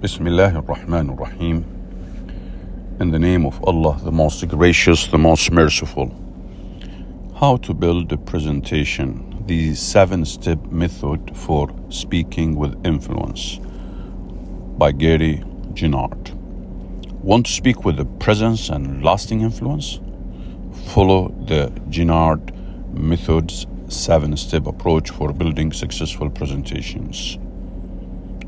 Bismillah ar-Rahman ar-Rahim. In the name of Allah, the most gracious, the most merciful. How to build a presentation, the seven step method for speaking with influence by Gary Genard. Want to speak with a presence and lasting influence? Follow the Genard method's seven step approach for building successful presentations.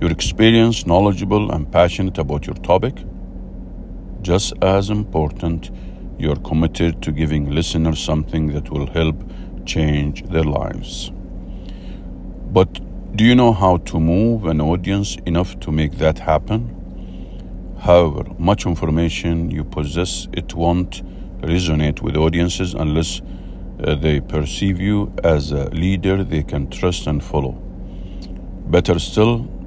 You're experienced, knowledgeable, and passionate about your topic. Just as important, you're committed to giving listeners something that will help change their lives. But do you know how to move an audience enough to make that happen? However, much information you possess, it won't resonate with audiences unless uh, they perceive you as a leader they can trust and follow. Better still,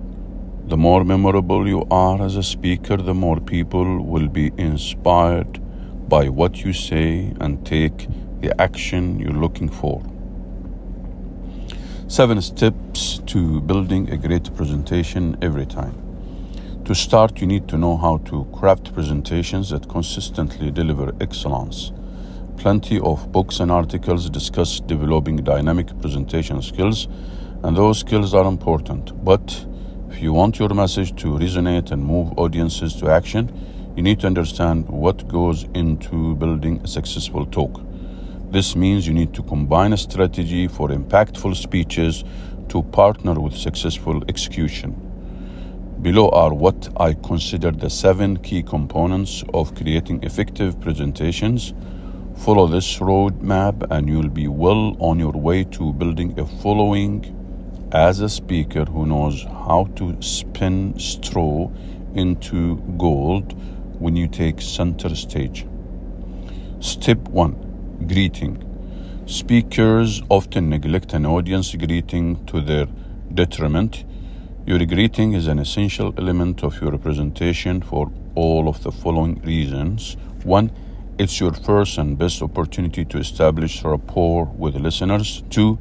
the more memorable you are as a speaker, the more people will be inspired by what you say and take the action you're looking for. Seven steps to building a great presentation every time. To start, you need to know how to craft presentations that consistently deliver excellence. Plenty of books and articles discuss developing dynamic presentation skills, and those skills are important. But if you want your message to resonate and move audiences to action, you need to understand what goes into building a successful talk. This means you need to combine a strategy for impactful speeches to partner with successful execution. Below are what I consider the seven key components of creating effective presentations. Follow this roadmap and you'll be well on your way to building a following as a speaker who knows how to spin straw into gold when you take center stage. Step 1 Greeting. Speakers often neglect an audience greeting to their detriment. Your greeting is an essential element of your presentation for all of the following reasons. 1. It's your first and best opportunity to establish rapport with listeners. 2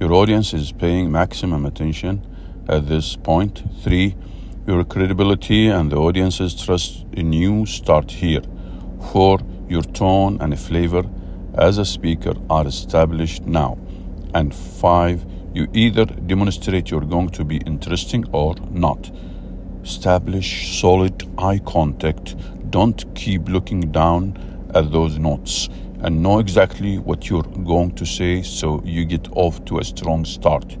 your audience is paying maximum attention at this point. Three, your credibility and the audience's trust in you start here. Four, your tone and flavor as a speaker are established now. And five, you either demonstrate you're going to be interesting or not. Establish solid eye contact. Don't keep looking down at those notes and know exactly what you're going to say so you get off to a strong start.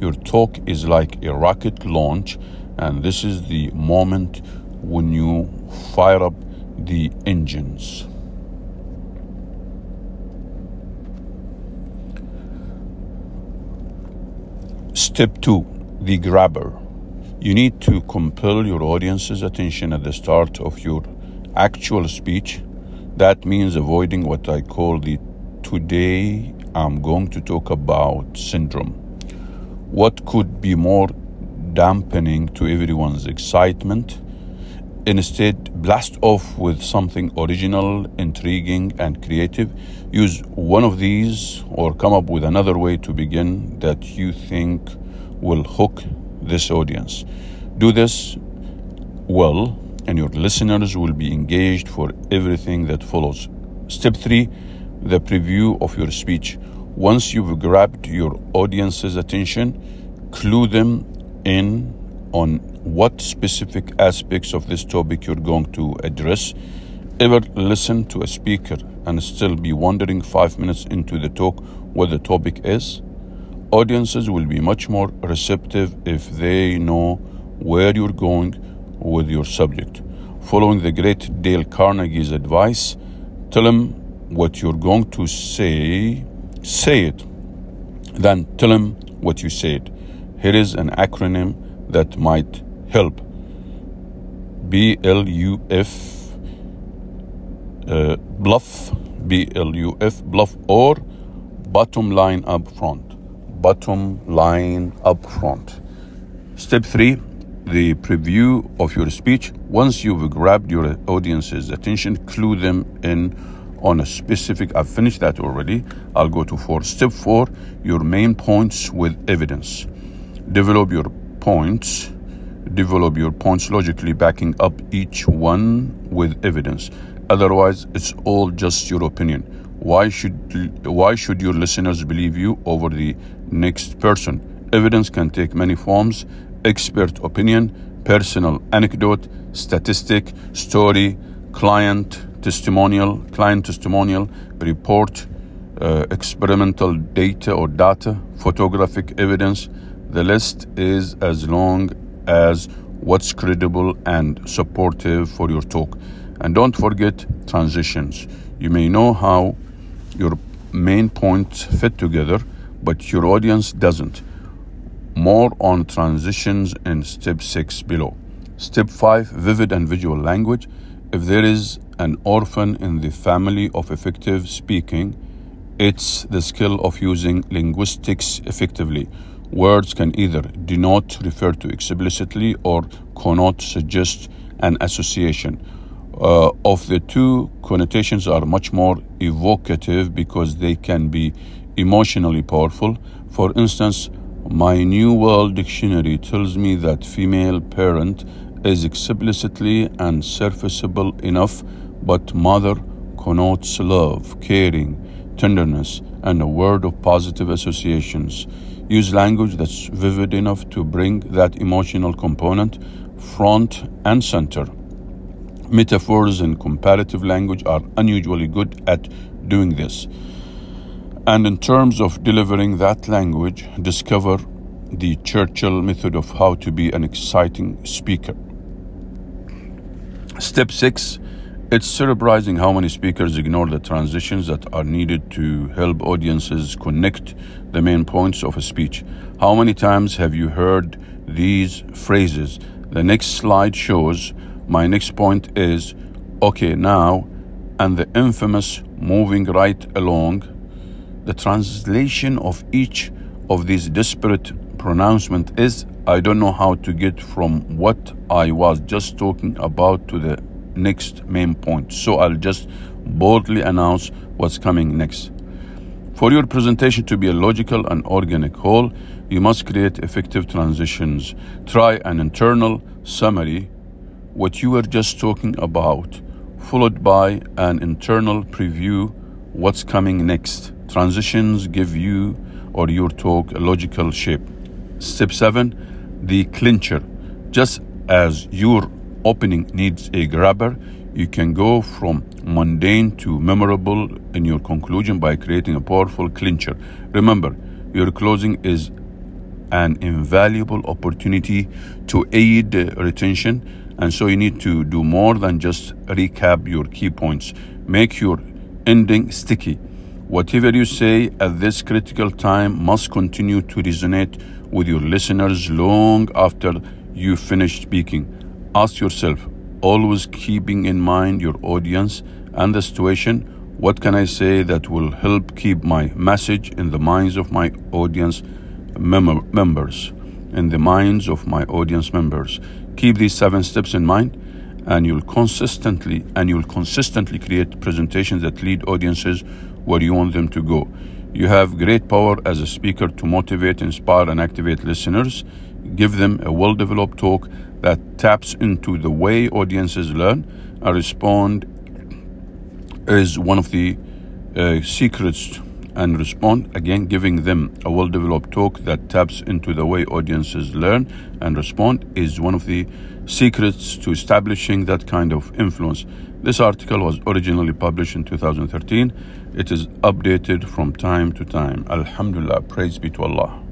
Your talk is like a rocket launch, and this is the moment when you fire up the engines. Step 2 The Grabber. You need to compel your audience's attention at the start of your actual speech that means avoiding what I call the today I'm going to talk about syndrome. What could be more dampening to everyone's excitement? Instead, blast off with something original, intriguing, and creative. Use one of these or come up with another way to begin that you think will hook this audience. Do this well and your listeners will be engaged for everything that follows. Step three, the preview of your speech. Once you've grabbed your audience's attention, clue them in on what specific aspects of this topic you're going to address. Ever listen to a speaker and still be wondering five minutes into the talk what the topic is? Audiences will be much more receptive if they know where you're going with your subject. Following the great Dale Carnegie's advice, tell him what you're going to say, say it. Then tell him what you said. Here is an acronym that might help B L U F, uh, bluff, B L U F, bluff, or bottom line up front. Bottom line up front. Step three the preview of your speech. Once you've grabbed your audience's attention, clue them in on a specific. I've finished that already. I'll go to four. Step four your main points with evidence. Develop your points. develop your points logically, backing up each one with evidence. Otherwise, it's all just your opinion. Why should why should your listeners believe you over the next person? Evidence can take many forms: expert opinion, personal anecdote, statistic, story, client testimonial, client testimonial, report, uh, experimental data or data, photographic evidence. The list is as long as what's credible and supportive for your talk. And don't forget transitions. You may know how your main points fit together, but your audience doesn't. More on transitions in step 6 below. Step 5 Vivid and visual language. If there is an orphan in the family of effective speaking, it's the skill of using linguistics effectively. Words can either denote, refer to explicitly, or connote, suggest an association. Uh, of the two, connotations are much more evocative because they can be emotionally powerful. For instance, my New World Dictionary tells me that female parent is explicitly and serviceable enough, but mother connotes love, caring, tenderness, and a word of positive associations. Use language that's vivid enough to bring that emotional component front and center. Metaphors and comparative language are unusually good at doing this. And in terms of delivering that language, discover the Churchill method of how to be an exciting speaker. Step six it's surprising how many speakers ignore the transitions that are needed to help audiences connect the main points of a speech. How many times have you heard these phrases? The next slide shows my next point is okay now, and the infamous moving right along. The translation of each of these disparate pronouncements is I don't know how to get from what I was just talking about to the next main point. So I'll just boldly announce what's coming next. For your presentation to be a logical and organic whole, you must create effective transitions. Try an internal summary, what you were just talking about, followed by an internal preview, what's coming next. Transitions give you or your talk a logical shape. Step 7 The clincher. Just as your opening needs a grabber, you can go from mundane to memorable in your conclusion by creating a powerful clincher. Remember, your closing is an invaluable opportunity to aid uh, retention, and so you need to do more than just recap your key points. Make your ending sticky. Whatever you say at this critical time must continue to resonate with your listeners long after you finish speaking. Ask yourself, always keeping in mind your audience and the situation, what can I say that will help keep my message in the minds of my audience mem- members? In the minds of my audience members. Keep these seven steps in mind and you'll consistently and you'll consistently create presentations that lead audiences where you want them to go. You have great power as a speaker to motivate, inspire, and activate listeners. Give them a well developed talk that taps into the way audiences learn and respond is one of the uh, secrets and respond again giving them a well developed talk that taps into the way audiences learn and respond is one of the secrets to establishing that kind of influence. This article was originally published in 2013 it is updated from time to time. Alhamdulillah praise be to allah